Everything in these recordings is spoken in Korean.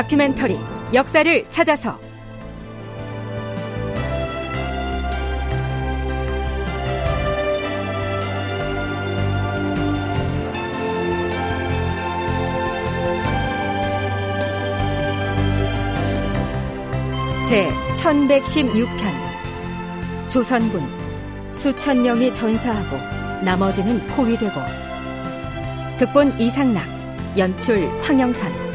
다큐멘터리 역사를 찾아서. 제 1116편. 조선군. 수천 명이 전사하고 나머지는 포위되고. 극본 이상락 연출 황영선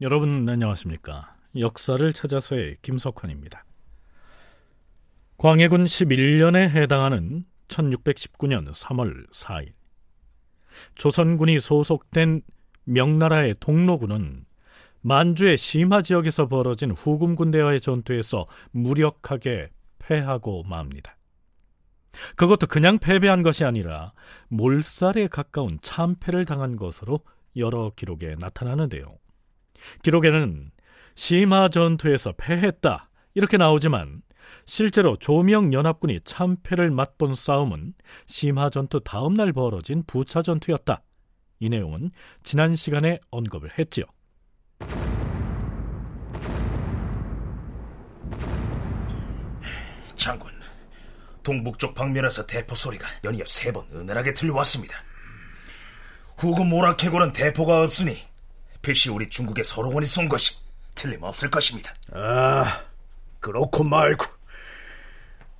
여러분 안녕하십니까 역사를 찾아서의 김석환입니다 광해군 11년에 해당하는 1619년 3월 4일 조선군이 소속된 명나라의 동로군은 만주의 심화 지역에서 벌어진 후금 군대와의 전투에서 무력하게 패하고 맙니다. 그것도 그냥 패배한 것이 아니라 몰살에 가까운 참패를 당한 것으로 여러 기록에 나타나는데요. 기록에는 심화 전투에서 패했다 이렇게 나오지만 실제로 조명 연합군이 참패를 맛본 싸움은 심화 전투 다음 날 벌어진 부차 전투였다. 이 내용은 지난 시간에 언급을 했지요. 장군, 동북쪽 방면에서 대포 소리가 연이어 세 번 은은하게 들려왔습니다. 후금 오락해고는 대포가 없으니 필시 우리 중국의 서로원이 쏜 것이 틀림없을 것입니다. 아, 그렇고 말고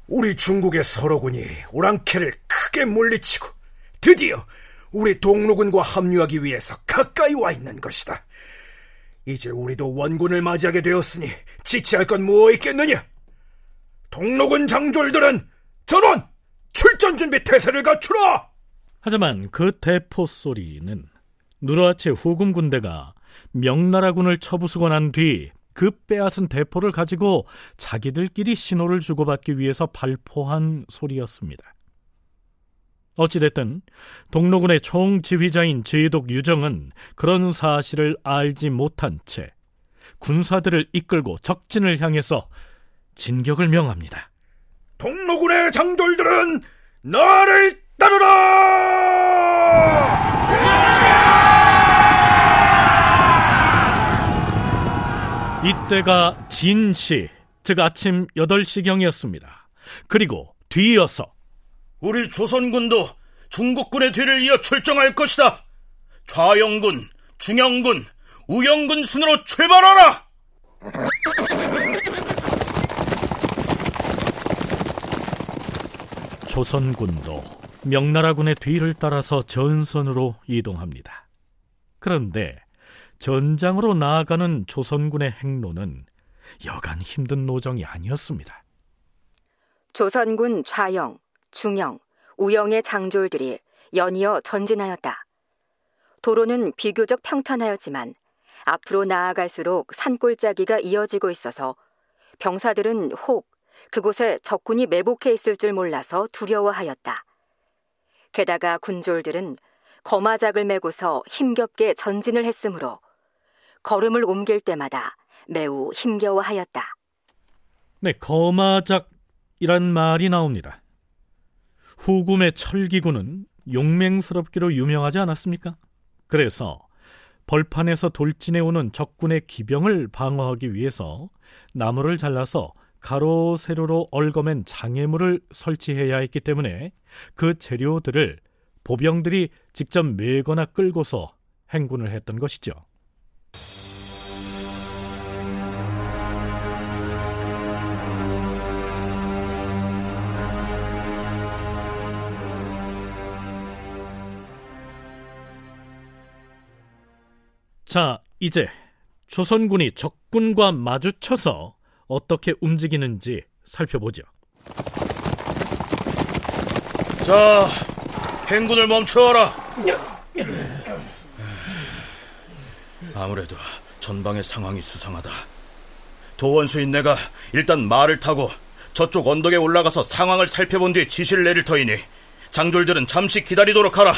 우리 중국의 서로군이 오랑캐를 크게 물리치고 드디어 우리 동로군과 합류하기 위해서 가까이 와 있는 것이다. 이제 우리도 원군을 맞이하게 되었으니 지체할 건 무엇 있겠느냐? 동로군 장졸들은 전원 출전 준비 태세를 갖추라! 하지만 그 대포 소리는 누르하체 후금 군대가 명나라군을 쳐부수고 난뒤그 빼앗은 대포를 가지고 자기들끼리 신호를 주고받기 위해서 발포한 소리였습니다. 어찌됐든 동로군의 총지휘자인 제독 유정은 그런 사실을 알지 못한 채 군사들을 이끌고 적진을 향해서 진격을 명합니다. 동로군의 장졸들은 나를 따르라! 이때가 진시, 즉 아침 8시경이었습니다. 그리고 뒤이어서 우리 조선군도 중국군의 뒤를 이어 출정할 것이다. 좌영군, 중영군, 우영군 순으로 출발하라! 조선군도 명나라군의 뒤를 따라서 전선으로 이동합니다. 그런데 전장으로 나아가는 조선군의 행로는 여간 힘든 노정이 아니었습니다. 조선군 좌영, 중영, 우영의 장졸들이 연이어 전진하였다. 도로는 비교적 평탄하였지만 앞으로 나아갈수록 산골짜기가 이어지고 있어서 병사들은 혹 그곳에 적군이 매복해 있을 줄 몰라서 두려워하였다. 게다가 군졸들은 거마작을 메고서 힘겹게 전진을 했으므로 걸음을 옮길 때마다 매우 힘겨워하였다. 네, 거마작이란 말이 나옵니다. 후금의 철기군은 용맹스럽기로 유명하지 않았습니까? 그래서 벌판에서 돌진해 오는 적군의 기병을 방어하기 위해서 나무를 잘라서 가로 세로로 얽어맨 장애물을 설치해야 했기 때문에 그 재료들을 보병들이 직접 메거나 끌고서 행군을 했던 것이죠. 자, 이제 조선군이 적군과 마주쳐서 어떻게 움직이는지 살펴보죠. 자, 행군을 멈추어라. 아무래도 전방의 상황이 수상하다. 도원수인 내가 일단 말을 타고 저쪽 언덕에 올라가서 상황을 살펴본 뒤 지시를 내릴 터이니 장졸들은 잠시 기다리도록 하라.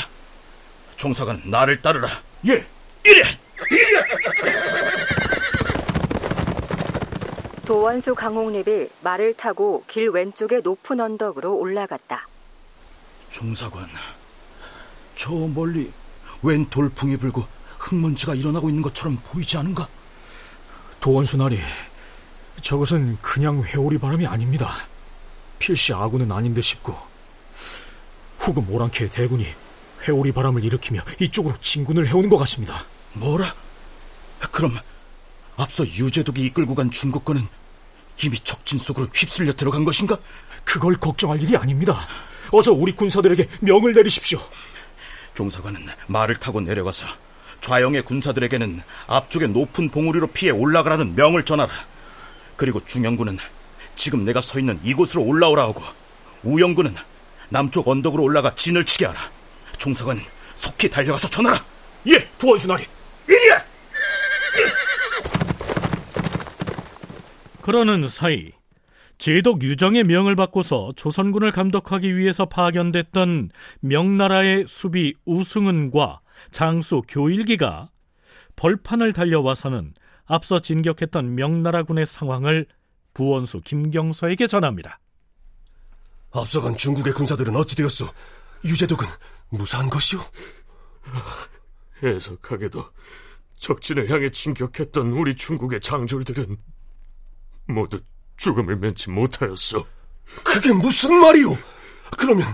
총사관 나를 따르라. 예, 이래! 이리 도원수 강홍립이 말을 타고 길 왼쪽의 높은 언덕으로 올라갔다. 종사관, 저 멀리 웬 돌풍이 불고 흙먼지가 일어나고 있는 것처럼 보이지 않은가? 도원수 나리, 저것은 그냥 회오리 바람이 아닙니다. 필시 아군은 아닌 데 싶고 후금 오랑캐의 대군이 회오리 바람을 일으키며 이쪽으로 진군을 해오는 것 같습니다. 뭐라? 그럼 앞서 유재독이 이끌고 간 중국군은 이미 적진 속으로 휩쓸려 들어간 것인가? 그걸 걱정할 일이 아닙니다. 어서 우리 군사들에게 명을 내리십시오. 종사관은 말을 타고 내려가서 좌영의 군사들에게는 앞쪽에 높은 봉우리로 피해 올라가라는 명을 전하라. 그리고 중영군은 지금 내가 서 있는 이곳으로 올라오라 하고 우영군은 남쪽 언덕으로 올라가 진을 치게 하라. 종사관은 속히 달려가서 전하라. 예, 도원수나리. 이리야! 그러는 사이 제독 유정의 명을 받고서 조선군을 감독하기 위해서 파견됐던 명나라의 수비 우승은과 장수 교일기가 벌판을 달려와서는 앞서 진격했던 명나라군의 상황을 부원수 김경서에게 전합니다. 앞서간 중국의 군사들은 어찌 되었소? 유재독은 무사한 것이오? 해석하게도 적진을 향해 진격했던 우리 중국의 장졸들은 모두 죽음을 면치 못하였어. 그게 무슨 말이오? 그러면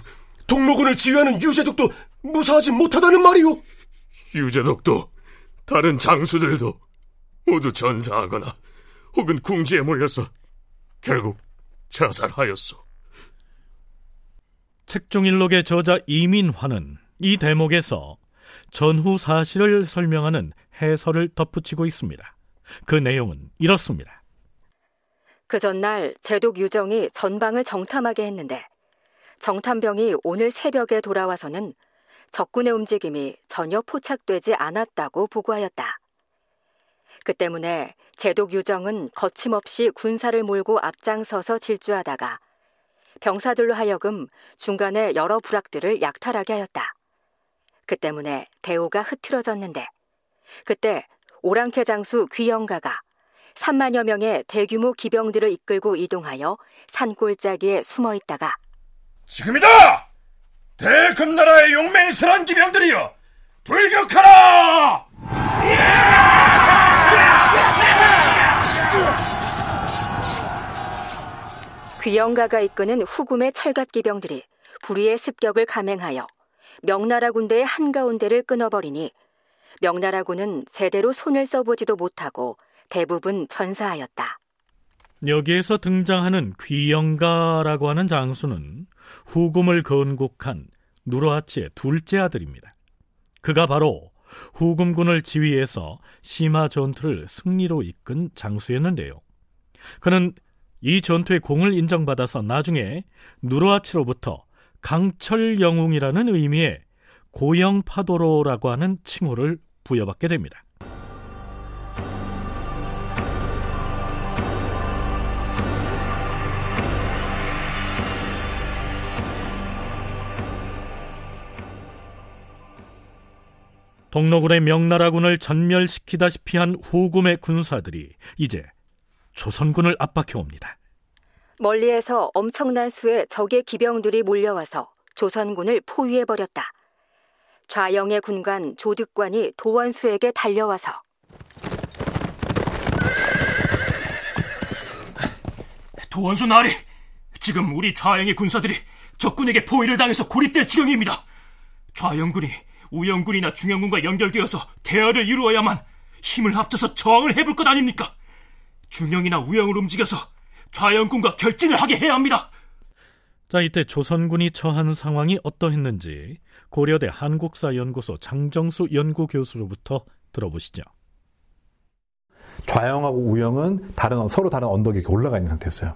동로군을 지휘하는 유재독도 무사하지 못하다는 말이오? 유재독도 다른 장수들도 모두 전사하거나 혹은 궁지에 몰려서 결국 자살하였소. 책종일록의 저자 이민화는 이 대목에서 전후 사실을 설명하는 해설을 덧붙이고 있습니다. 그 내용은 이렇습니다. 그 전날 제독 유정이 전방을 정탐하게 했는데 정탐병이 오늘 새벽에 돌아와서는 적군의 움직임이 전혀 포착되지 않았다고 보고하였다. 그 때문에 제독 유정은 거침없이 군사를 몰고 앞장서서 질주하다가 병사들로 하여금 중간에 여러 부락들을 약탈하게 하였다. 그 때문에 대우가 흐트러졌는데 그때 오랑캐 장수 귀영가가 3만여 명의 대규모 기병들을 이끌고 이동하여 산골짜기에 숨어 있다가 지금이다! 대금나라의 용맹스런 기병들이여 돌격하라! 귀영가가 이끄는 후금의 철갑 기병들이 불의의 습격을 감행하여 명나라 군대의 한가운데를 끊어버리니 명나라군은 제대로 손을 써보지도 못하고 대부분 전사하였다. 여기에서 등장하는 귀영가라고 하는 장수는 후금을 건국한 누르하치의 둘째 아들입니다. 그가 바로 후금군을 지휘해서 심화 전투를 승리로 이끈 장수였는데요. 그는 이 전투의 공을 인정받아서 나중에 누르하치로부터 강철 영웅이라는 의미의 고영 파도로라고 하는 칭호를 부여받게 됩니다. 동로군의 명나라군을 전멸시키다시피 한 후금의 군사들이 이제 조선군을 압박해 옵니다. 멀리에서 엄청난 수의 적의 기병들이 몰려와서 조선군을 포위해 버렸다. 좌영의 군관 조득관이 도원수에게 달려와서 도원수 나리, 지금 우리 좌영의 군사들이 적군에게 포위를 당해서 고립될 지경입니다. 좌영군이 우영군이나 중영군과 연결되어서 대화를 이루어야만 힘을 합쳐서 저항을 해볼 것 아닙니까? 중영이나 우영을 움직여서 좌영군과 결진을 하게 해야 합니다. 자, 이때 조선군이 처한 상황이 어떠했는지 고려대 한국사연구소 장정수 연구교수로부터 들어보시죠. 좌영하고 우영은 다른 서로 다른 언덕에 올라가 있는 상태였어요.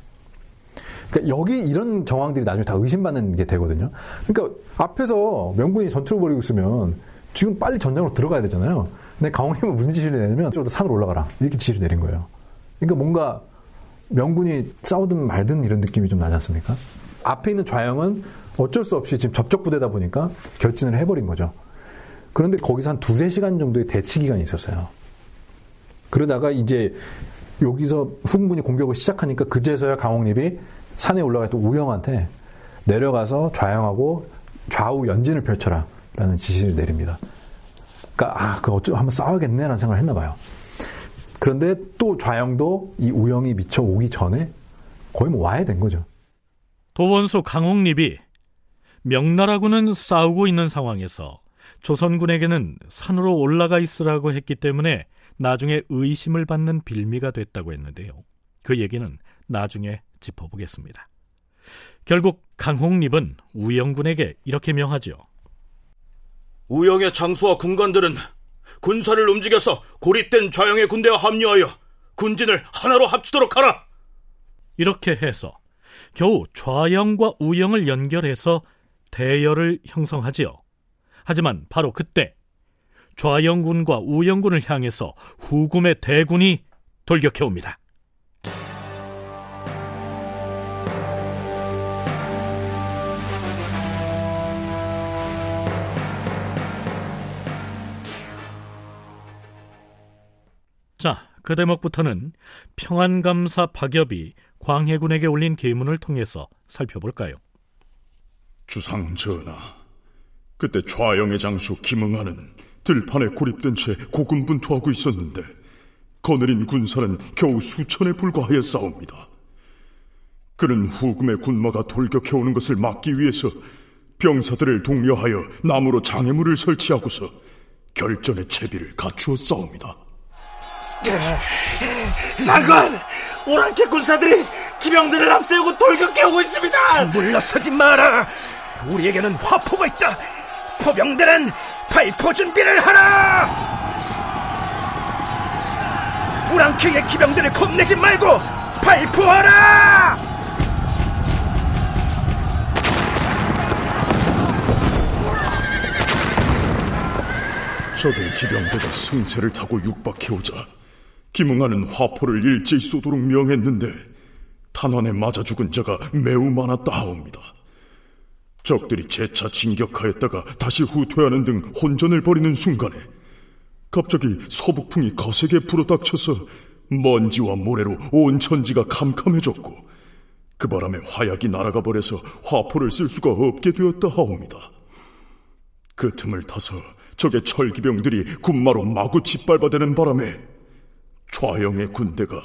그러니까 여기 이런 정황들이 나중에 다 의심받는 게 되거든요. 그러니까 앞에서 명군이 전투를 벌이고 있으면 지금 빨리 전장으로 들어가야 되잖아요. 근데 강원님은 무슨 지시를 내냐면 저도 산으로 올라가라 이렇게 지시를 내린 거예요. 그러니까 뭔가 명군이 싸우든 말든 이런 느낌이 좀 나지 않습니까? 앞에 있는 좌영은 어쩔 수 없이 지금 접촉 부대다 보니까 결진을 해버린 거죠. 그런데 거기서 한 두세 시간 정도의 대치 기간이 있었어요. 그러다가 이제 여기서 후군군이 공격을 시작하니까 그제서야 강홍립이 산에 올라가또 우영한테 내려가서 좌영하고 좌우 연진을 펼쳐라 라는 지시를 내립니다. 그러니까 아, 그 어쩌 한번 싸워야겠네라는 생각을 했나 봐요. 그런데 또 좌영도 이 우영이 미쳐 오기 전에 거의 뭐 와야 된 거죠. 도원수 강홍립이 명나라군은 싸우고 있는 상황에서 조선군에게는 산으로 올라가 있으라고 했기 때문에 나중에 의심을 받는 빌미가 됐다고 했는데요. 그 얘기는 나중에 짚어보겠습니다. 결국 강홍립은 우영군에게 이렇게 명하죠. 우영의 장수와 군관들은 군사를 움직여서 고립된 좌영의 군대와 합류하여 군진을 하나로 합치도록 하라. 이렇게 해서 겨우 좌영과 우영을 연결해서 대열을 형성하지요. 하지만 바로 그때 좌영군과 우영군을 향해서 후금의 대군이 돌격해 옵니다. 자, 그 대목부터는 평안감사 박엽이 광해군에게 올린 계문을 통해서 살펴볼까요? 주상 전하, 그때 좌영의 장수 김응하는 들판에 고립된 채 고군분투하고 있었는데 거느린 군사는 겨우 수천에 불과하였사옵니다. 그는 후금의 군마가 돌격해오는 것을 막기 위해서 병사들을 독려하여 나무로 장애물을 설치하고서 결전의 채비를 갖추었사옵니다. 장관! 오랑캐 군사들이 기병들을 앞세우고 돌격해 오고 있습니다! 물러서지 마라! 우리에게는 화포가 있다! 포병들은 발포 준비를 하라! 우랑캐의 기병들을 겁내지 말고 발포하라! 적의 기병대가 승세를 타고 육박해오자 김응하는 화포를 일제히 쏘도록 명했는데 탄환에 맞아 죽은 자가 매우 많았다 하옵니다. 적들이 재차 진격하였다가 다시 후퇴하는 등 혼전을 벌이는 순간에 갑자기 서북풍이 거세게 불어닥쳐서 먼지와 모래로 온 천지가 캄캄해졌고 그 바람에 화약이 날아가 버려서 화포를 쓸 수가 없게 되었다 하옵니다. 그 틈을 타서 적의 철기병들이 군마로 마구 짓밟아대는 바람에 좌영의 군대가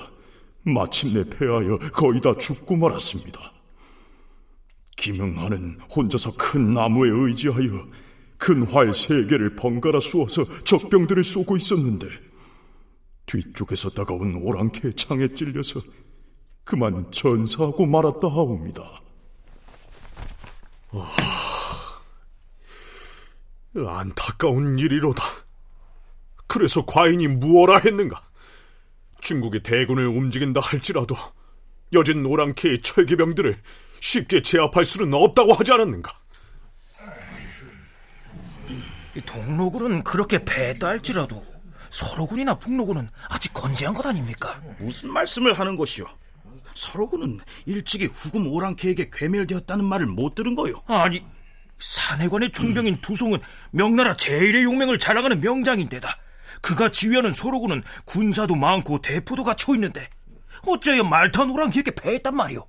마침내 패하여 거의 다 죽고 말았습니다. 김응하는 혼자서 큰 나무에 의지하여 큰 활 세 개를 번갈아 쏘아서 적병들을 쏘고 있었는데 뒤쪽에서 다가온 오랑캐 창에 찔려서 그만 전사하고 말았다 하옵니다. 안타까운 일이로다. 그래서 과인이 무엇라 했는가? 중국의 대군을 움직인다 할지라도 여진 오랑캐의 철기병들을 쉽게 제압할 수는 없다고 하지 않았는가? 동로군은 그렇게 패했다 할지라도 서로군이나 북로군은 아직 건재한 것 아닙니까? 무슨 말씀을 하는 것이오? 서로군은 일찍이 후금 오랑캐에게 괴멸되었다는 말을 못 들은 거요. 아니, 사내관의 총병인 두송은 명나라 제일의 용맹을 자랑하는 명장인데다 그가 지휘하는 서로군은 군사도 많고 대포도 갖춰 있는데 어째여 말탄 오랑캐에게 패했단 말이오?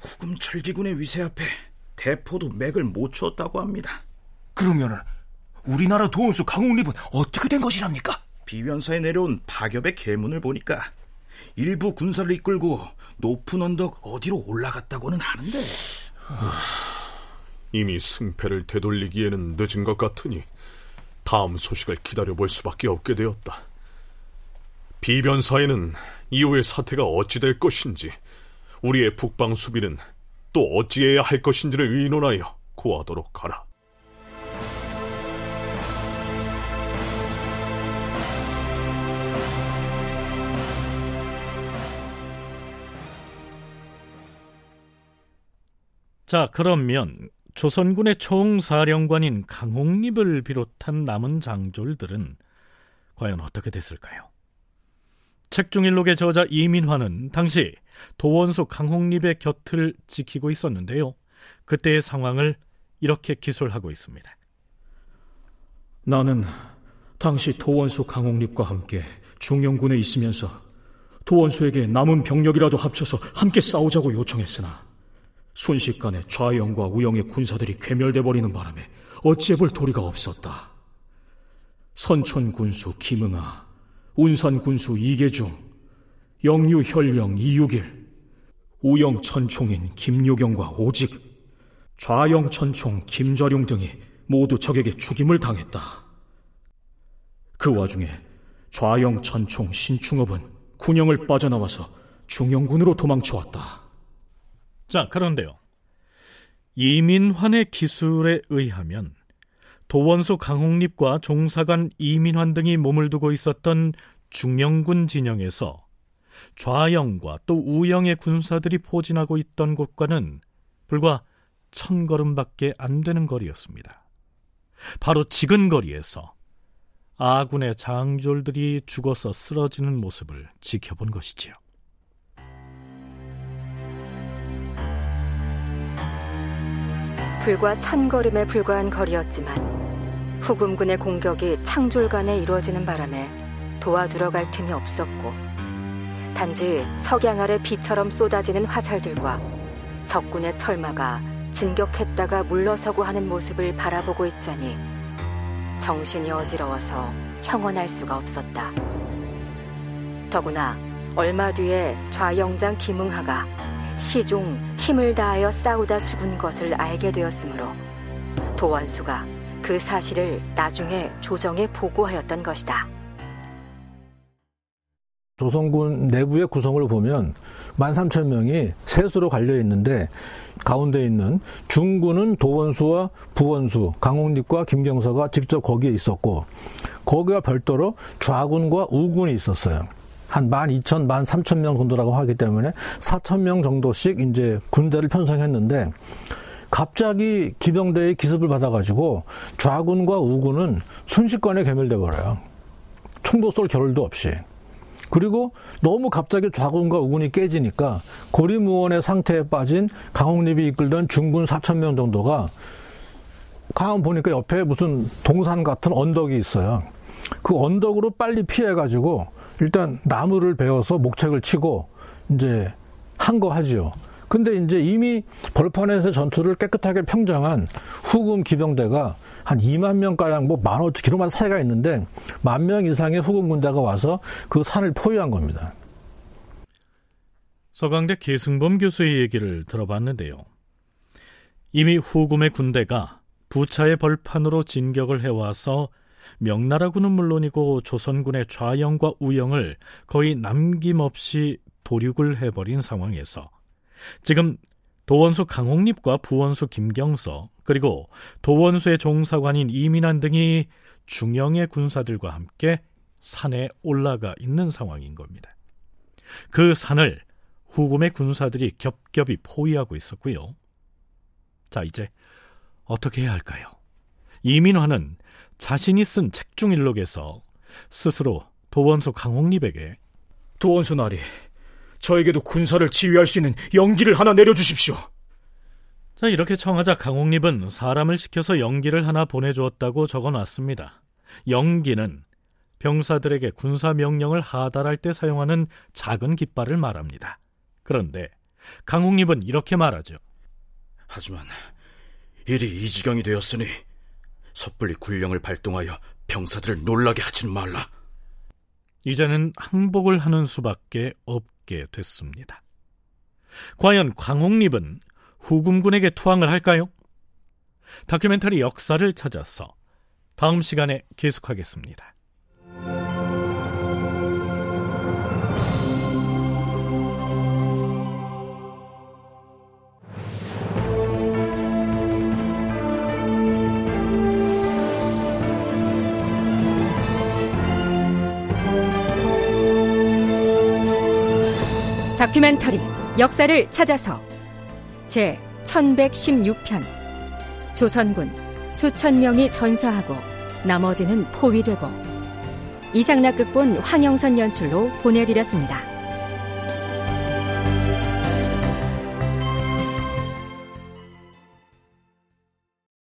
후금 철기군의 위세 앞에 대포도 맥을 못 추었다고 합니다. 그러면은 우리나라 도원수 강홍립은 어떻게 된 것이랍니까? 비변사에 내려온 박엽의 계문을 보니까 일부 군사를 이끌고 높은 언덕 어디로 올라갔다고는 하는데 이미 승패를 되돌리기에는 늦은 것 같으니 다음 소식을 기다려볼 수밖에 없게 되었다. 비변사에는 이후의 사태가 어찌 될 것인지 우리의 북방 수비는 또 어찌해야 할 것인지를 의논하여 고하도록 하라. 자, 그러면 조선군의 총사령관인 강홍립을 비롯한 남은 장졸들은 과연 어떻게 됐을까요? 책중일록의 저자 이민화는 당시 도원수 강홍립의 곁을 지키고 있었는데요. 그때의 상황을 이렇게 기술하고 있습니다. 나는 당시 도원수 강홍립과 함께 중영군에 있으면서 도원수에게 남은 병력이라도 합쳐서 함께 싸우자고 요청했으나 순식간에 좌영과 우영의 군사들이 괴멸돼 버리는 바람에 어찌해 볼 도리가 없었다. 선촌 군수 김응아, 운산 군수 이계중, 영유 혈령 이유길, 우영 천총인 김요경과 오직, 좌영 천총 김좌룡 등이 모두 적에게 죽임을 당했다. 그 와중에 좌영 천총 신충업은 군영을 빠져나와서 중영군으로 도망쳐왔다. 자, 그런데요. 이민환의 기술에 의하면 도원수 강홍립과 종사관 이민환 등이 몸을 두고 있었던 중영군 진영에서 좌영과 또 우영의 군사들이 포진하고 있던 곳과는 불과 천 걸음밖에 안 되는 거리였습니다. 바로 지근 거리에서 아군의 장졸들이 죽어서 쓰러지는 모습을 지켜본 것이지요. 불과 천 걸음에 불과한 거리였지만 후금군의 공격이 창졸간에 이루어지는 바람에 도와주러 갈 틈이 없었고 단지 석양 아래 비처럼 쏟아지는 화살들과 적군의 철마가 진격했다가 물러서고 하는 모습을 바라보고 있자니 정신이 어지러워서 형언할 수가 없었다. 더구나 얼마 뒤에 좌영장 김응하가 시중 힘을 다하여 싸우다 죽은 것을 알게 되었으므로 도원수가 그 사실을 나중에 조정에 보고하였던 것이다. 조선군 내부의 구성을 보면 13,000명이 세수로 갈려 있는데 가운데 있는 중군은 도원수와 부원수, 강홍립과 김경서가 직접 거기에 있었고 거기와 별도로 좌군과 우군이 있었어요. 한 12,000, 13,000명 정도라고 하기 때문에 4,000명 정도씩 이제 군대를 편성했는데 갑자기 기병대의 기습을 받아가지고 좌군과 우군은 순식간에 괴멸돼 버려요. 총도 쏠 겨를도 없이. 그리고 너무 갑자기 좌군과 우군이 깨지니까 고리무원의 상태에 빠진 강홍립이 이끌던 중군 4천 명 정도가 가만 보니까 옆에 무슨 동산 같은 언덕이 있어요. 그 언덕으로 빨리 피해가지고 일단 나무를 베어서 목책을 치고 이제 한 거 하지요. 근데 이제 이미 벌판에서 전투를 깨끗하게 평정한 후금 기병대가 한 2만 명가량 뭐만 오천 킬로만 사이가 있는데 만 명 이상의 후금 군대가 와서 그 산을 포위한 겁니다. 서강대 계승범 교수의 얘기를 들어봤는데요. 이미 후금의 군대가 부차의 벌판으로 진격을 해와서 명나라군은 물론이고 조선군의 좌영과 우영을 거의 남김없이 도륙을 해버린 상황에서 지금 도원수 강홍립과 부원수 김경서 그리고 도원수의 종사관인 이민환 등이 중영의 군사들과 함께 산에 올라가 있는 상황인 겁니다. 그 산을 후금의 군사들이 겹겹이 포위하고 있었고요. 자, 이제 어떻게 해야 할까요? 이민환은 자신이 쓴 책 중 일록에서 스스로 도원수 강홍립에게 도원수 나리, 저에게도 군사를 지휘할 수 있는 연기를 하나 내려주십시오. 자, 이렇게 청하자 강홍립은 사람을 시켜서 연기를 하나 보내주었다고 적어놨습니다. 연기는 병사들에게 군사 명령을 하달할 때 사용하는 작은 깃발을 말합니다. 그런데 강홍립은 이렇게 말하죠. 하지만 일이 이 지경이 되었으니 섣불리 군령을 발동하여 병사들을 놀라게 하진 말라. 이제는 항복을 하는 수밖에 없게 됐습니다. 과연 광홍립은 후금군에게 투항을 할까요? 다큐멘터리 역사를 찾아서 다음 시간에 계속하겠습니다. 다큐멘터리 역사를 찾아서. 제 1116편. 조선군 수천 명이 전사하고 나머지는 포위되고. 이상락 극본 황영선 연출로 보내드렸습니다.